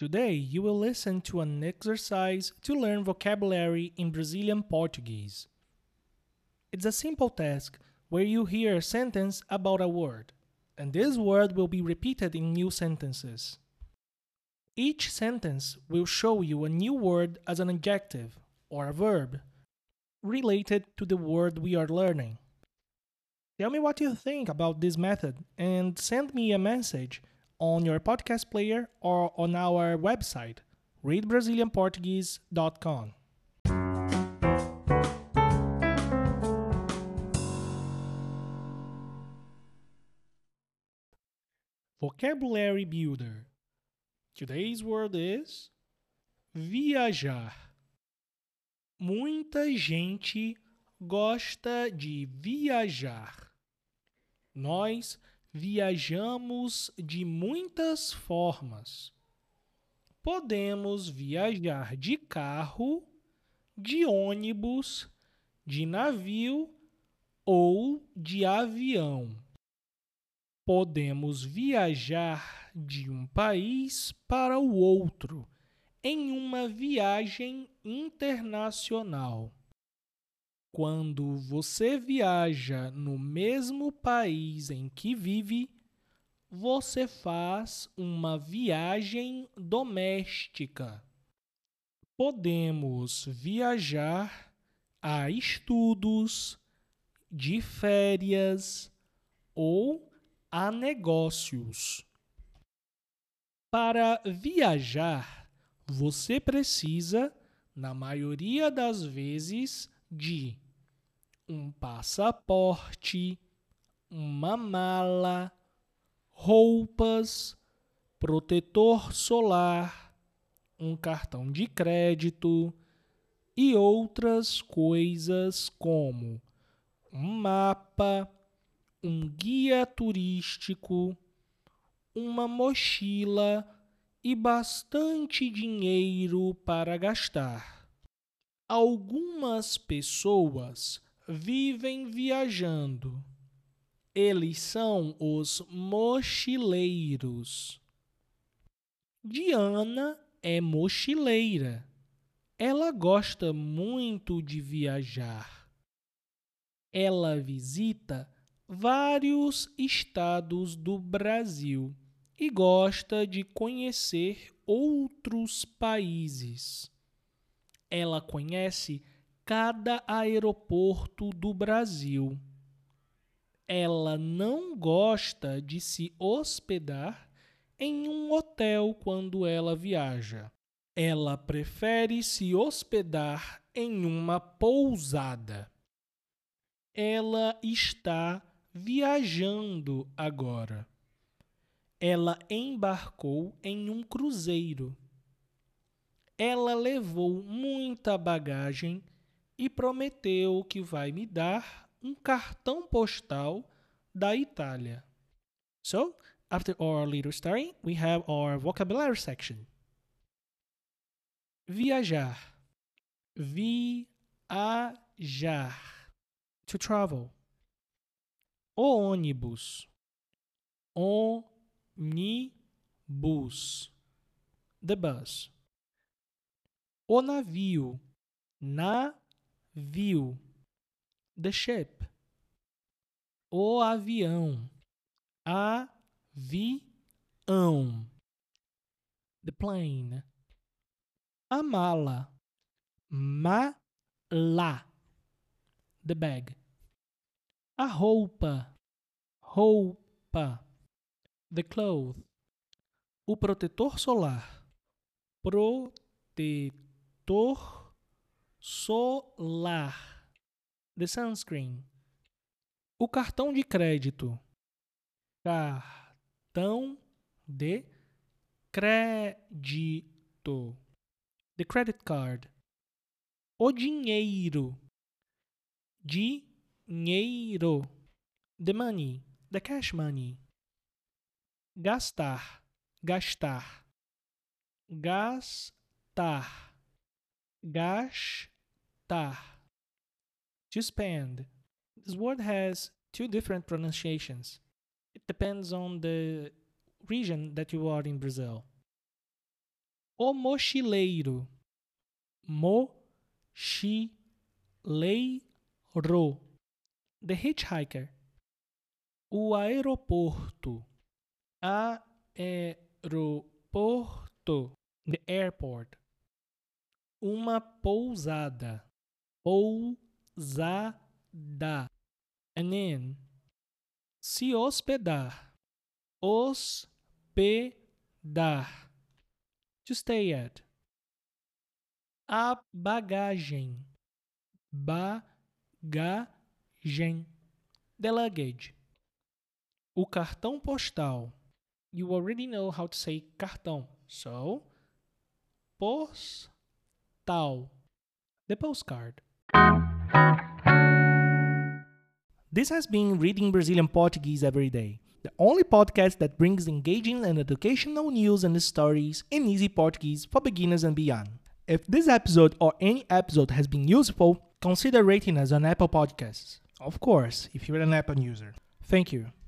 Today, you will listen to an exercise to learn vocabulary in Brazilian Portuguese. It's a simple task where you hear a sentence about a word, and this word will be repeated in new sentences. Each sentence will show you a new word as an adjective or a verb related to the word we are learning. Tell me what you think about this method and send me a message on your podcast player or on our website, readbrazilianportuguese.com. Vocabulary Builder. Today's word is viajar. Muita gente gosta de viajar. Nós viajamos de muitas formas. Podemos viajar de carro, de ônibus, de navio ou de avião. Podemos viajar de um país para o outro em uma viagem internacional. Quando você viaja no mesmo país em que vive, você faz uma viagem doméstica. Podemos viajar a estudos, de férias ou a negócios. Para viajar, você precisa, na maioria das vezes, de um passaporte, uma mala, roupas, protetor solar, um cartão de crédito e outras coisas como um mapa, um guia turístico, uma mochila e bastante dinheiro para gastar. Algumas pessoas vivem viajando. Eles são os mochileiros. Diana é mochileira. Ela gosta muito de viajar. Ela visita vários estados do Brasil e gosta de conhecer outros países. Ela conhece cada aeroporto do Brasil. Ela não gosta de se hospedar em um hotel quando ela viaja. Ela prefere se hospedar em uma pousada. Ela está viajando agora. Ela embarcou em um cruzeiro ela levou muita bagagem e prometeu que vai me dar um cartão postal da Itália. So, after our little story, we have our vocabulary section. Viajar. Viajar. To travel. O ônibus. Ônibus. The bus. O navio. Navio. The ship. O avião. Avião. The plane. A mala. Mala. The bag. A roupa. Roupa. The clothes. O protetor solar. Protetor protetor solar. The sunscreen. O cartão de crédito. Cartão de crédito. The credit card. O dinheiro. Dinheiro. The money. The cash money. Gastar. Gastar. Gastar gastar. To spend. This word has two different pronunciations. It depends on the region that you are in Brazil. O mochileiro. Mochileiro. The hitchhiker. O aeroporto. Aeroporto. The airport. Uma pousada. Pousada. An inn. Se hospedar. Hospedar. To stay at. A bagagem. Bagagem. The luggage. O cartão postal. You already know how to say cartão. So, postal. The postcard. This has been Reading Brazilian Portuguese Every Day, the only podcast that brings engaging and educational news and stories in easy Portuguese for beginners and beyond. If this episode or any episode has been useful, consider rating us on Apple Podcasts. Of course, if you're an Apple user. Thank you.